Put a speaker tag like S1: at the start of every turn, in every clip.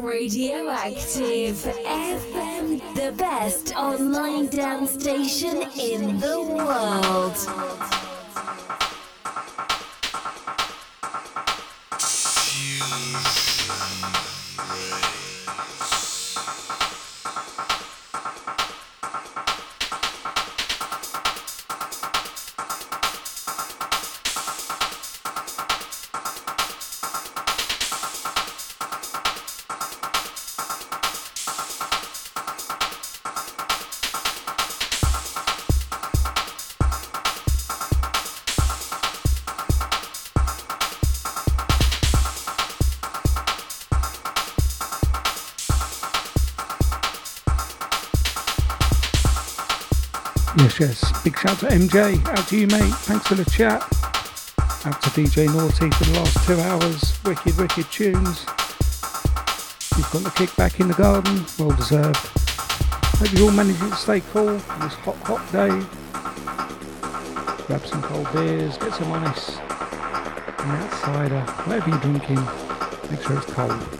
S1: Radioactive FM, the best online dance station in the world.
S2: Big shout to MJ. Out to you, mate. Thanks for the chat. Out to DJ Naughty for the last two hours. Wicked, wicked tunes. You've got the kick back in the garden. Well deserved. Hope you all managing to stay cool on this hot, hot day. Grab some cold beers, get some ice, and that cider, whatever you're drinking, make sure it's cold.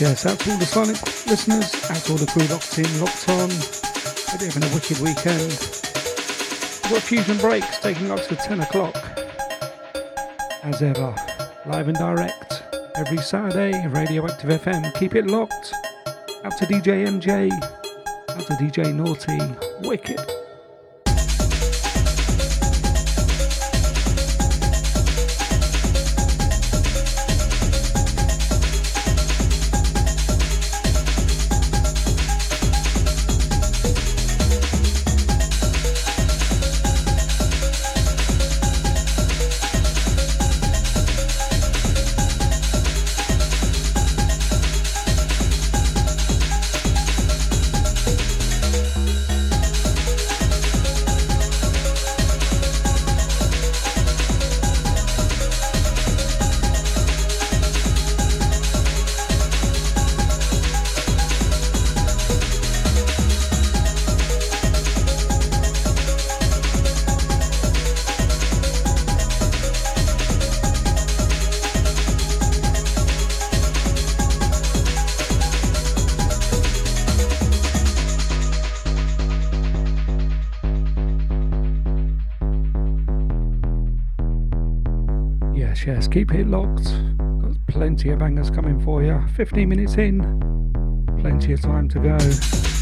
S2: Yes, out to all the Sonic listeners, out to all the crew locked in, locked on. Hope you're having a wicked weekend. We've got Fusion Breaks taking us to 10 o'clock. As ever, live and direct, every Saturday, Radioactive FM. Keep it locked. Out to DJ MJ, out to DJ Naughty, keep it locked. Got plenty of bangers coming for you. 15 minutes in, plenty of time to go.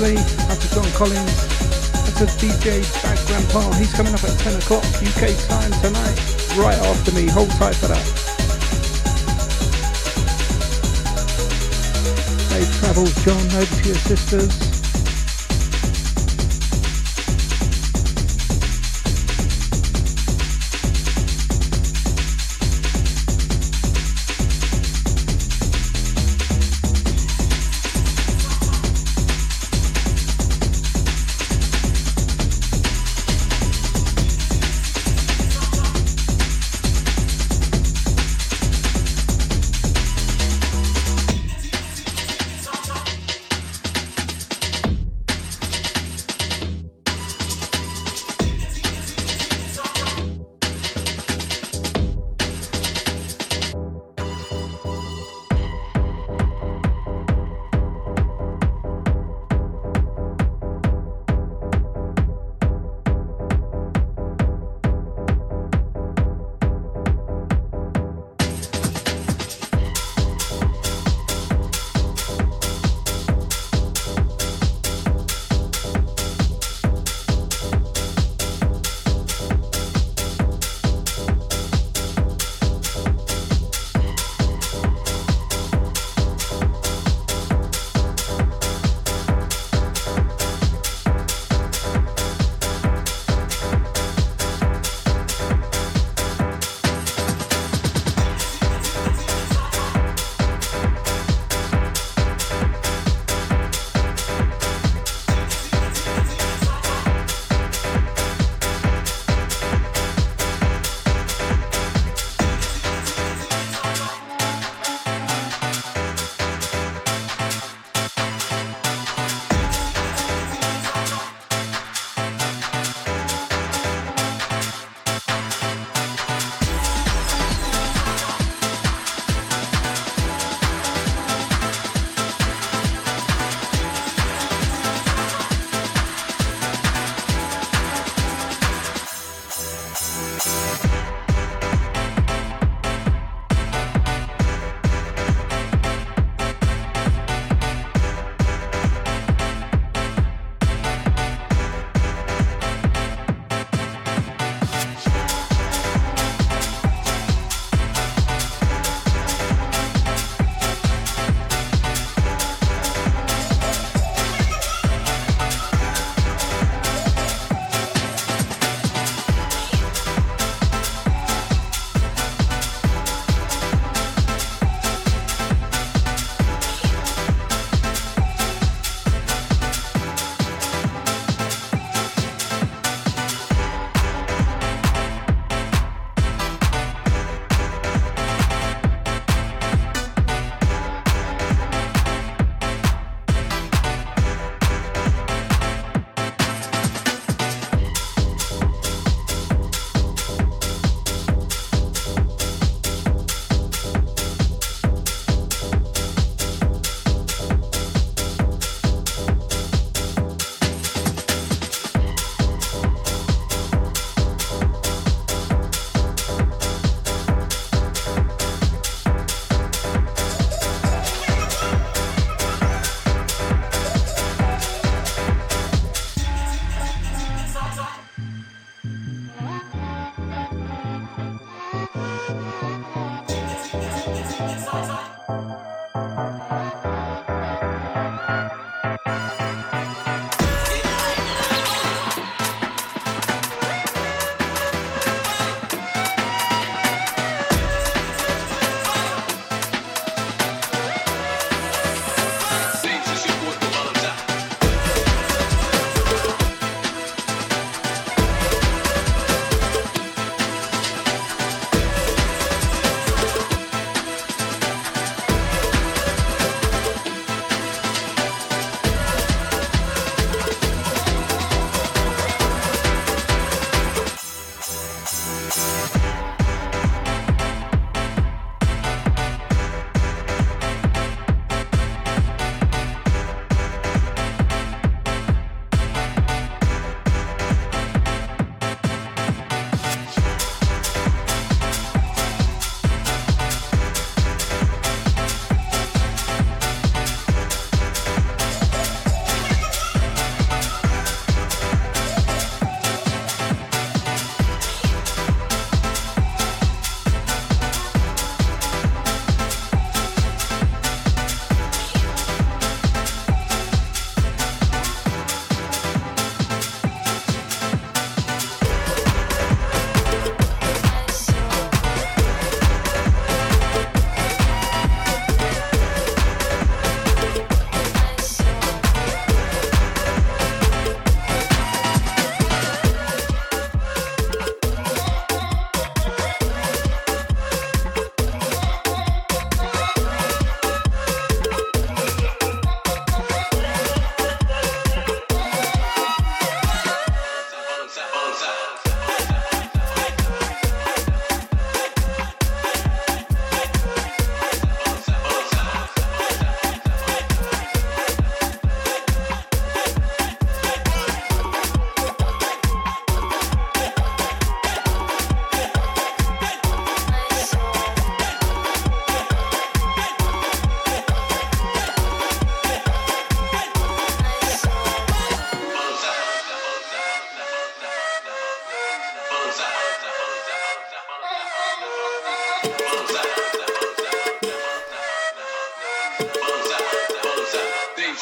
S2: Nicely. Out to John Collins. Out to DJ Bad Grandpa. He's coming up at 10 o'clock UK time tonight. Right after me. Hold tight for that. Safe travels, John. Over to your sisters.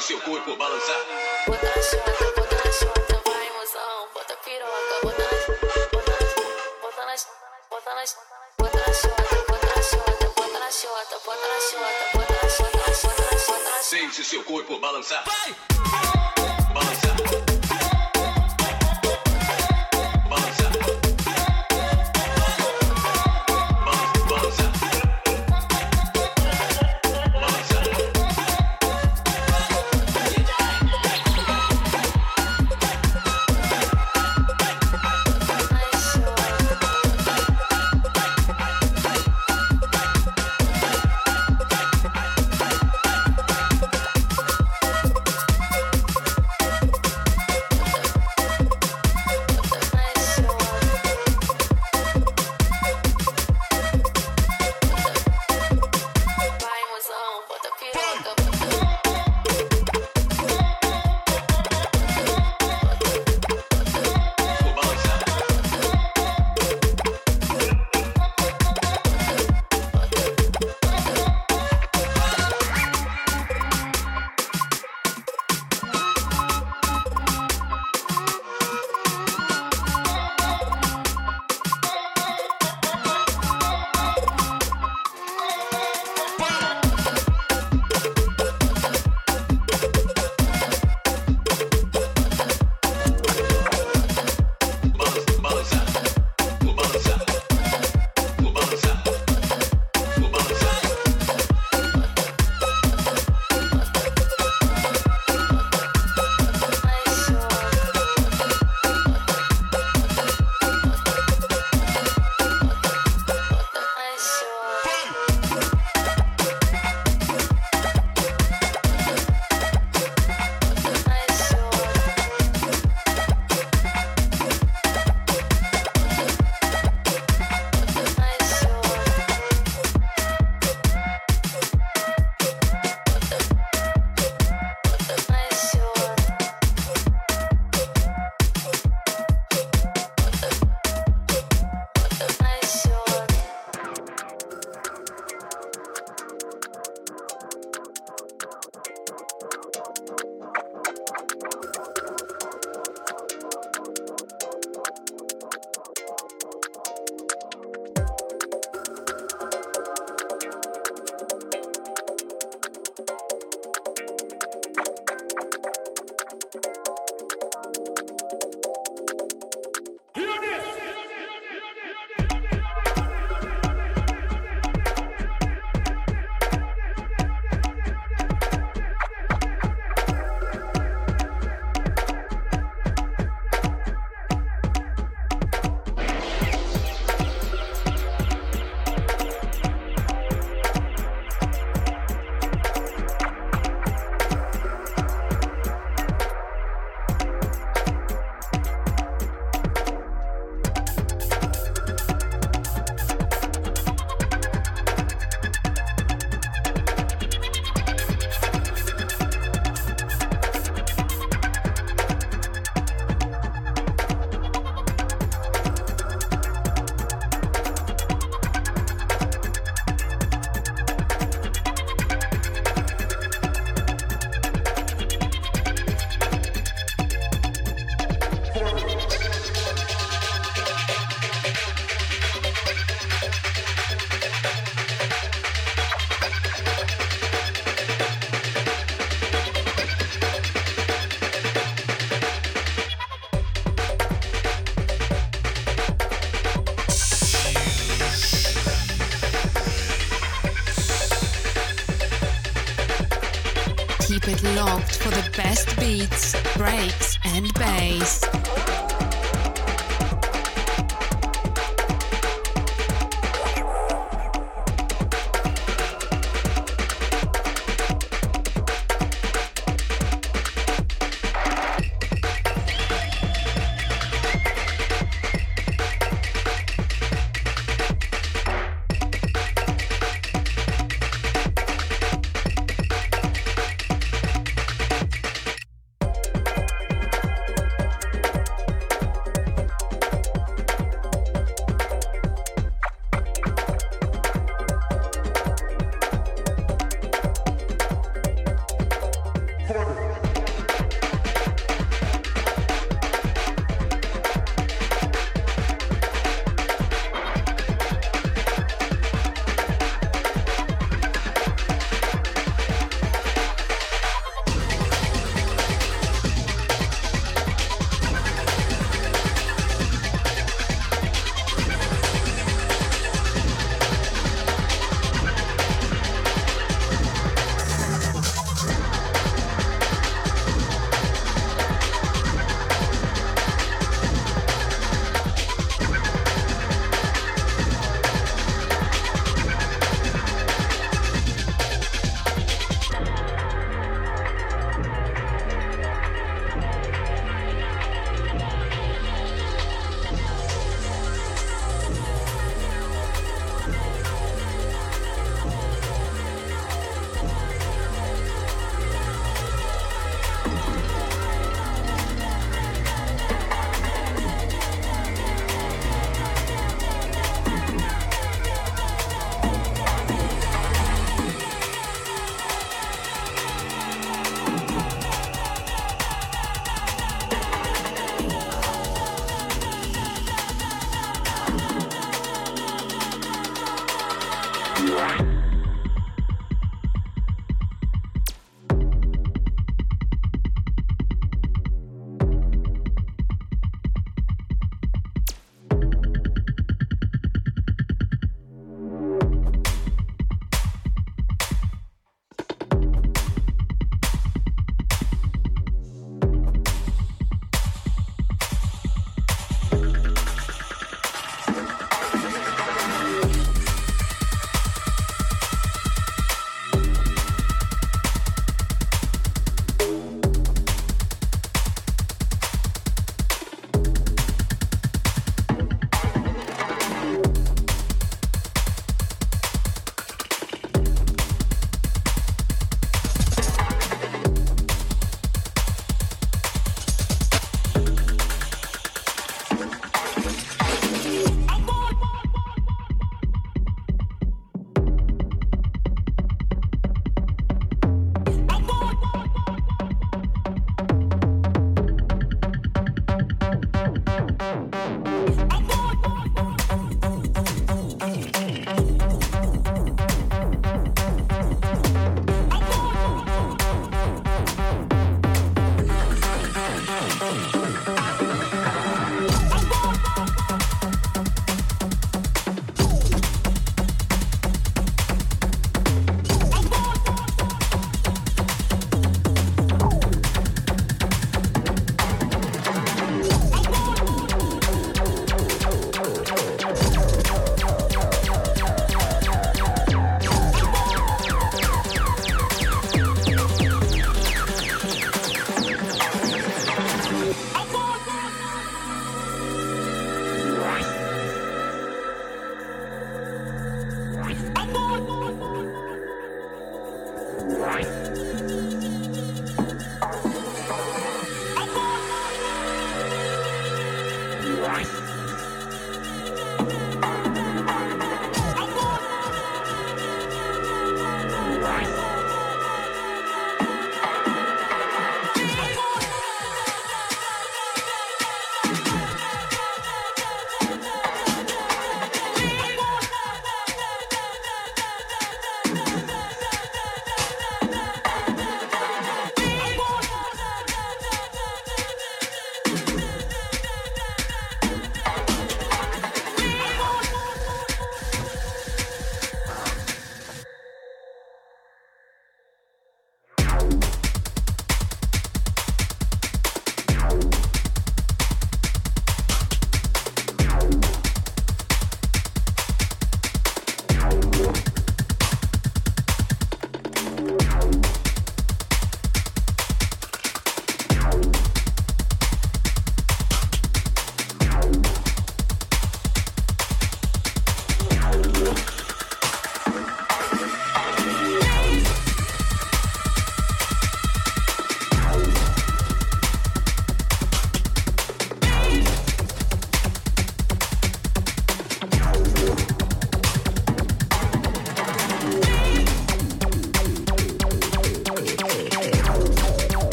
S3: deixe seu corpo balançar.
S4: Bota na chota, bota na chota, vai emoção. bota piroca, bota na bota na bota na bota na bota na chota, bota na chota, bota na chota, bota na chota, bota na chota, bota na chota,
S3: sente seu corpo balançar. Vai!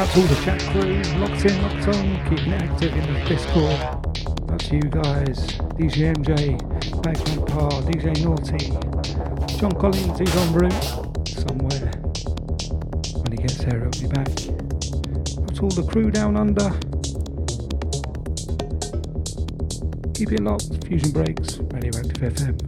S2: Shout to all the chat crew, locked in, locked on, keeping it active in the Discord. That's you guys, DJ MJ, Background Par, DJ Naughty, John Collins, he's en route somewhere. When he gets there, he'll be back. That's all the crew down under. Keep it locked, Fusion Breaks, Radioactive FM.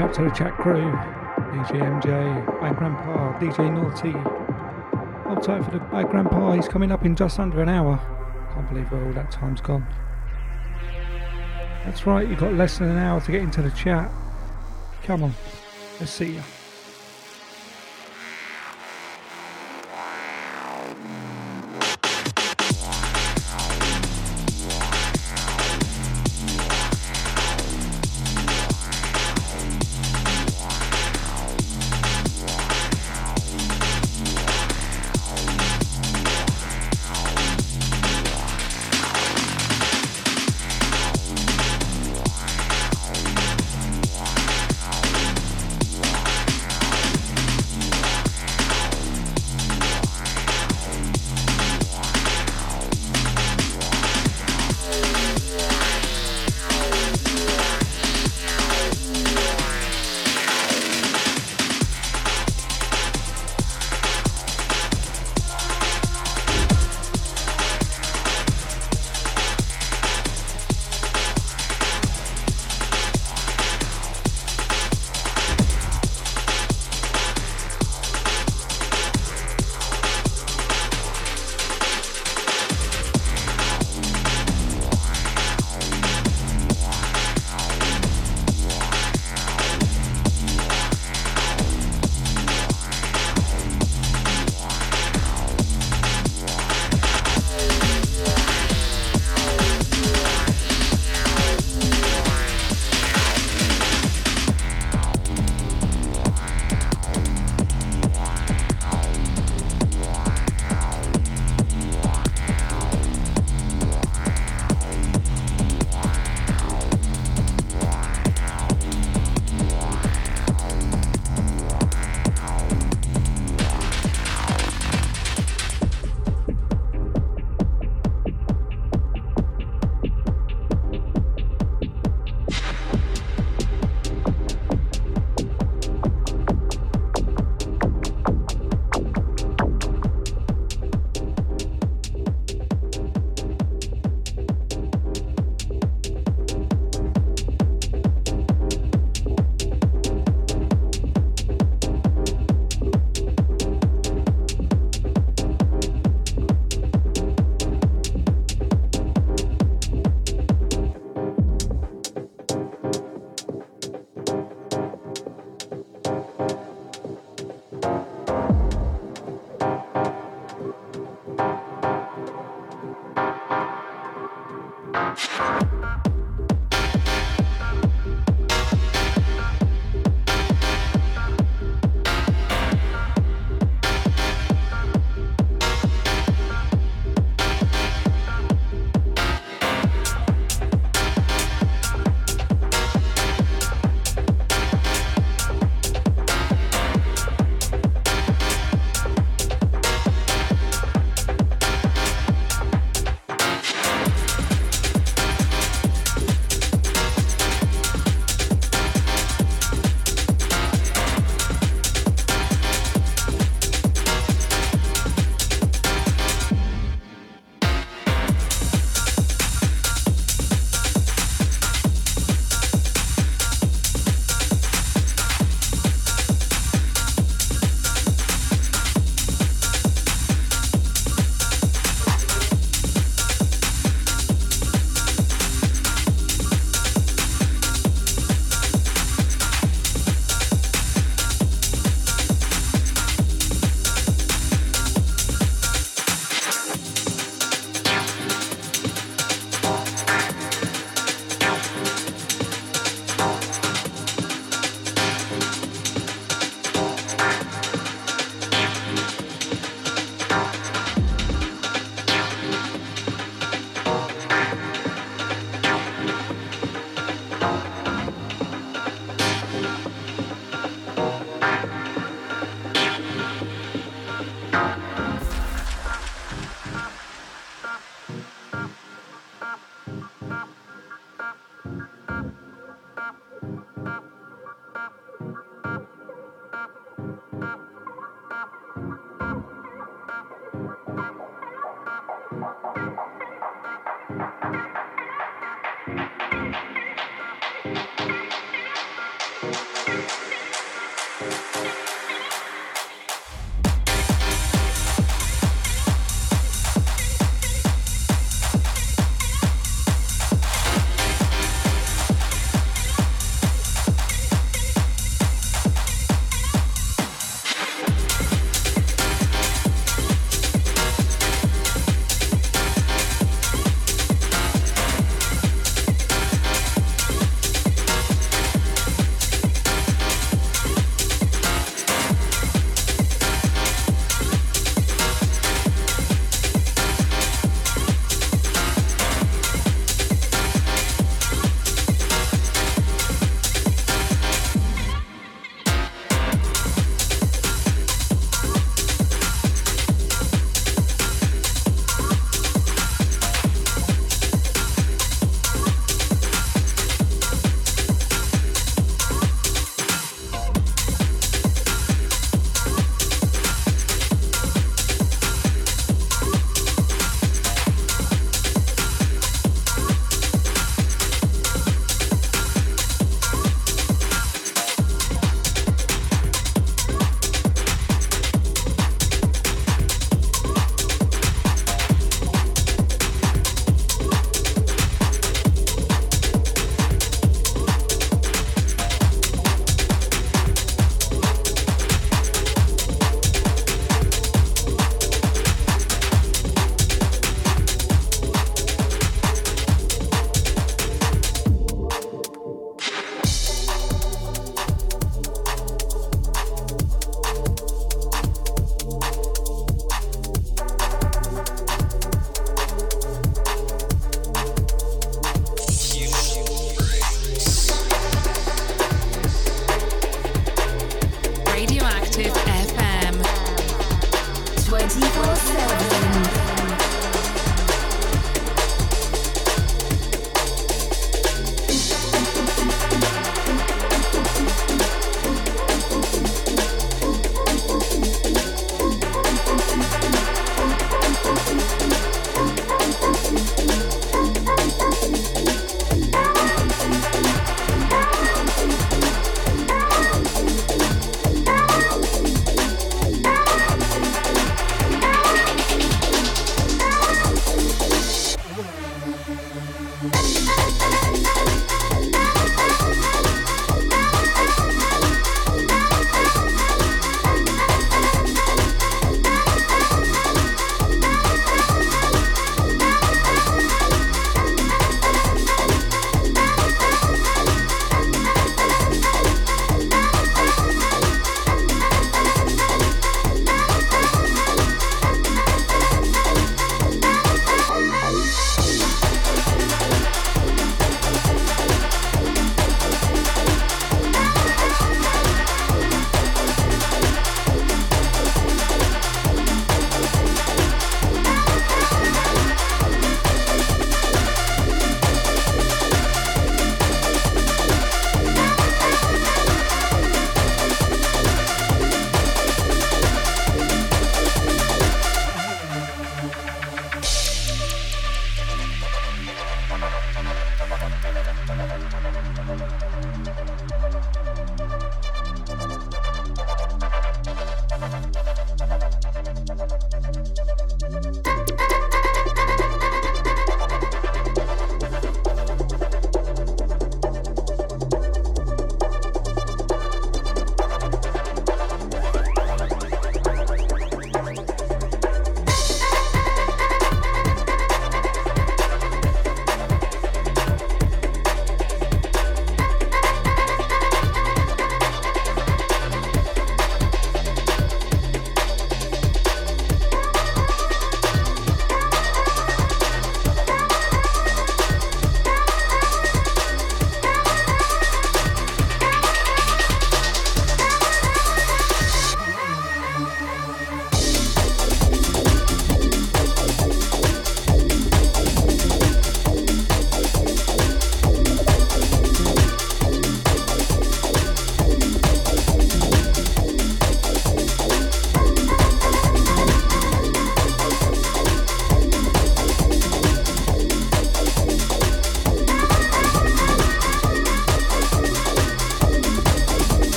S2: Shout to the chat crew. DJ MJ, Bad Grandpa, DJ Naughty. Hold tight for the Bad Grandpa, he's coming up in just under an hour. Can't believe all that time's gone. That's right, you've got less than an hour to get into the chat. Come on, let's see you.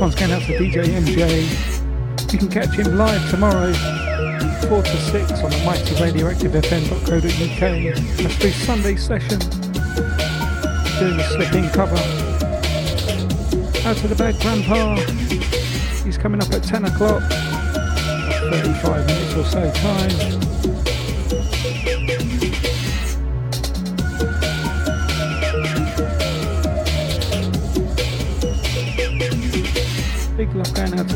S2: One's going out to DJ MJ. You can catch him live tomorrow, 4 to 6 on the mighty radioactivefm.co.uk. That's through Sunday session, doing the slip-in cover. Out to the bad grandpa. He's coming up at 10 o'clock. 35 minutes or so time.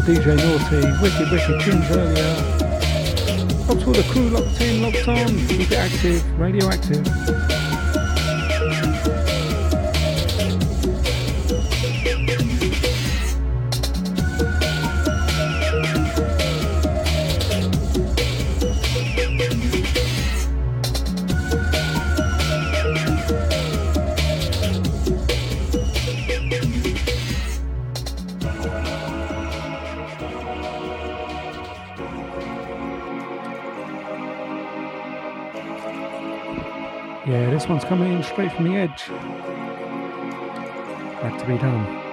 S2: DJ Naughty. Wicked, wicked tunes earlier. Up to all the crew locked in, locked on. Keep it active, radioactive. This one's coming in straight from the edge. Had to be done.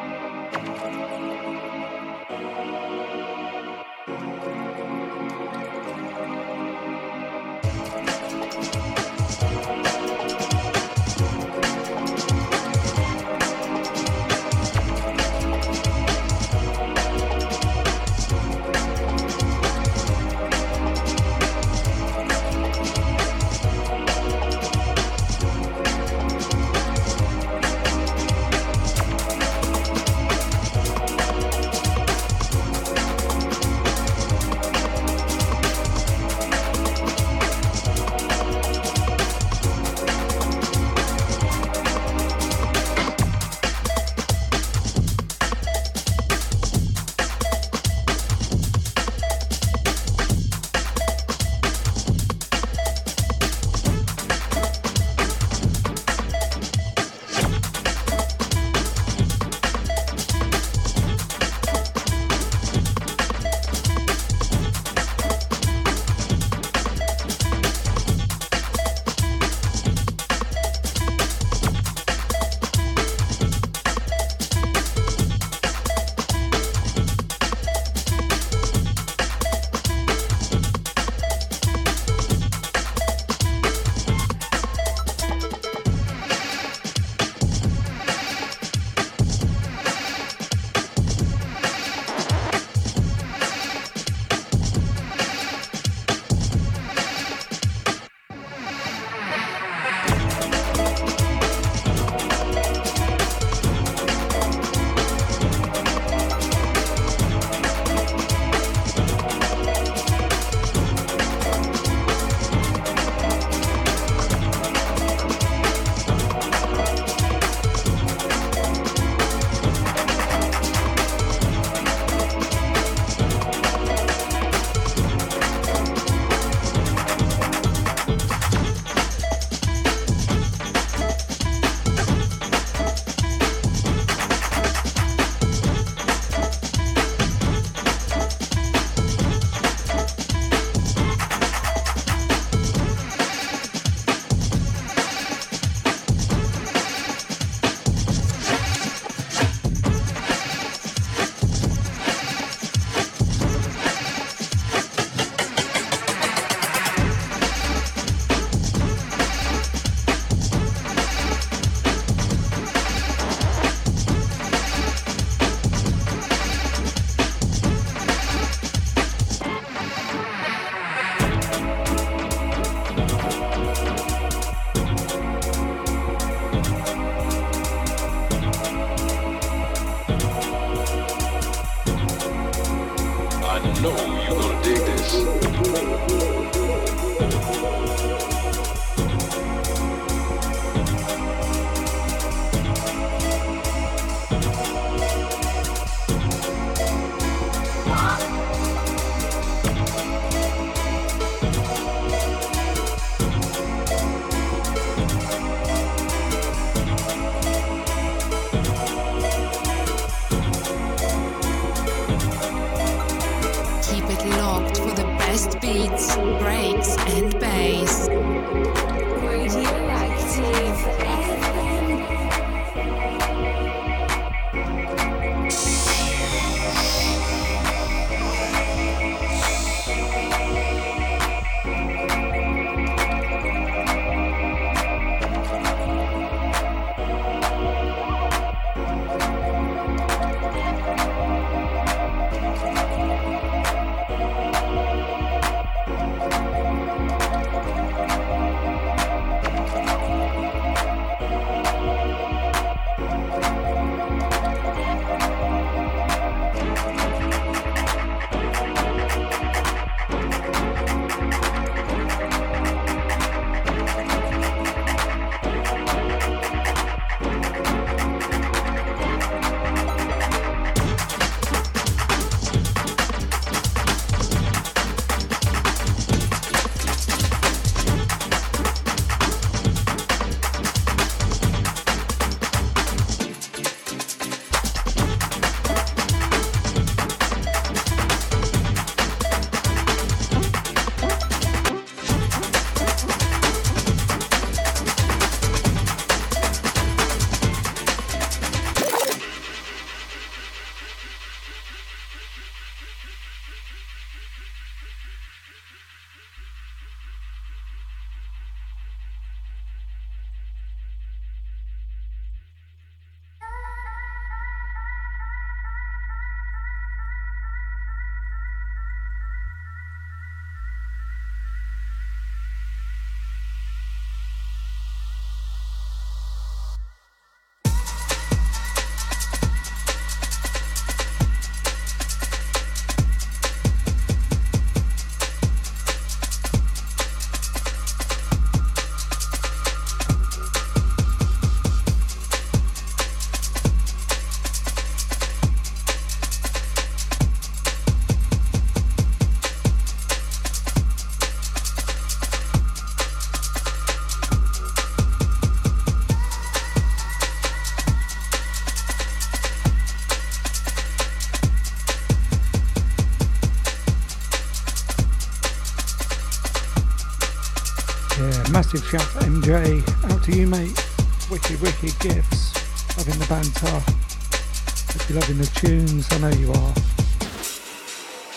S2: Massive shout to MJ. Out to you, mate. Wicked, wicked gifts. Loving the banter. Hope you're loving the tunes. I know you are.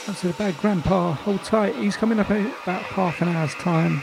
S2: That's the bad grandpa. Hold tight. He's coming up in about half an hour's time.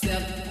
S5: Senta,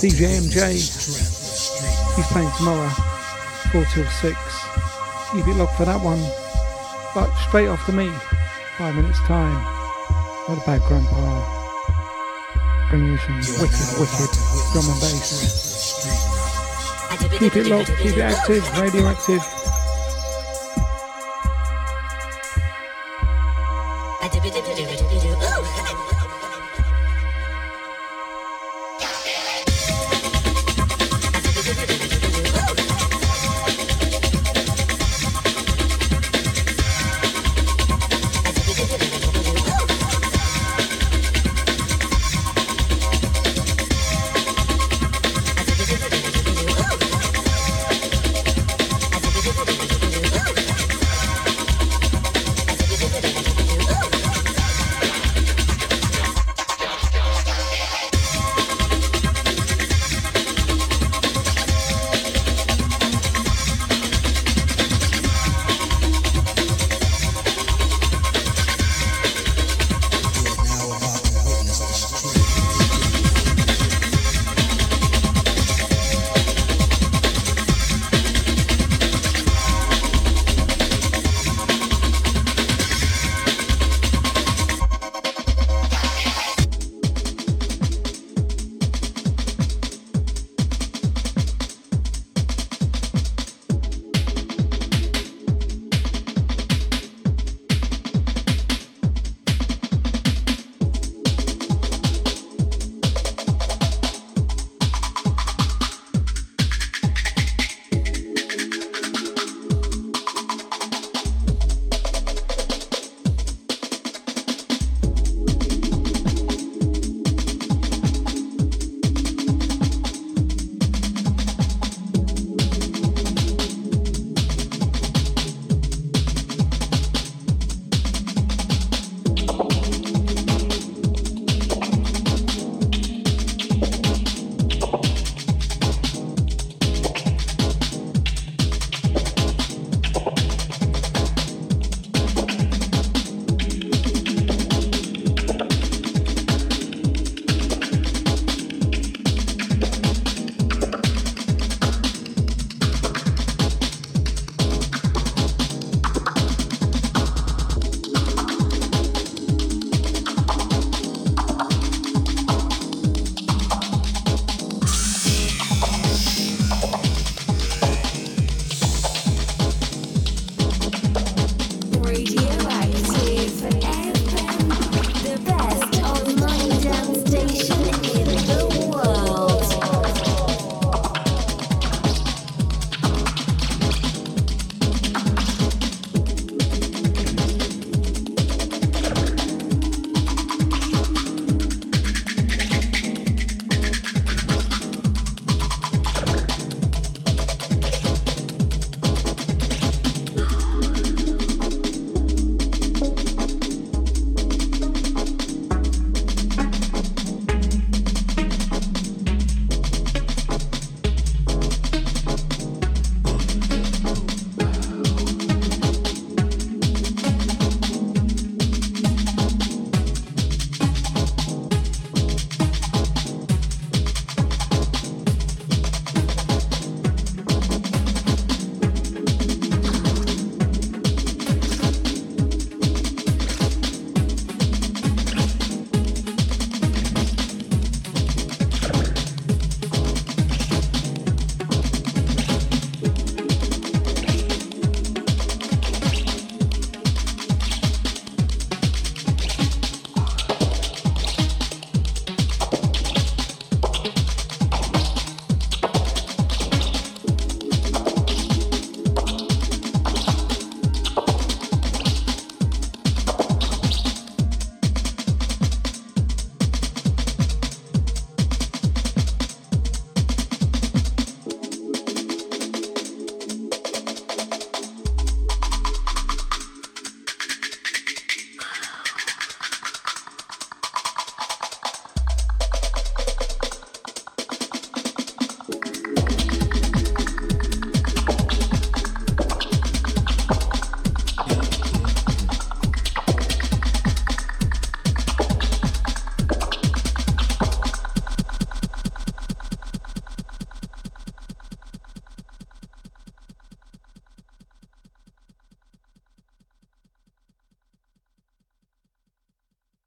S2: DJ MJ. He's playing tomorrow, 4 till 6. Keep it locked for that one. But straight off after me, five minutes time. What about Grandpa? Bring you some wicked, wicked drum and bass. Keep it locked, keep it active, radioactive.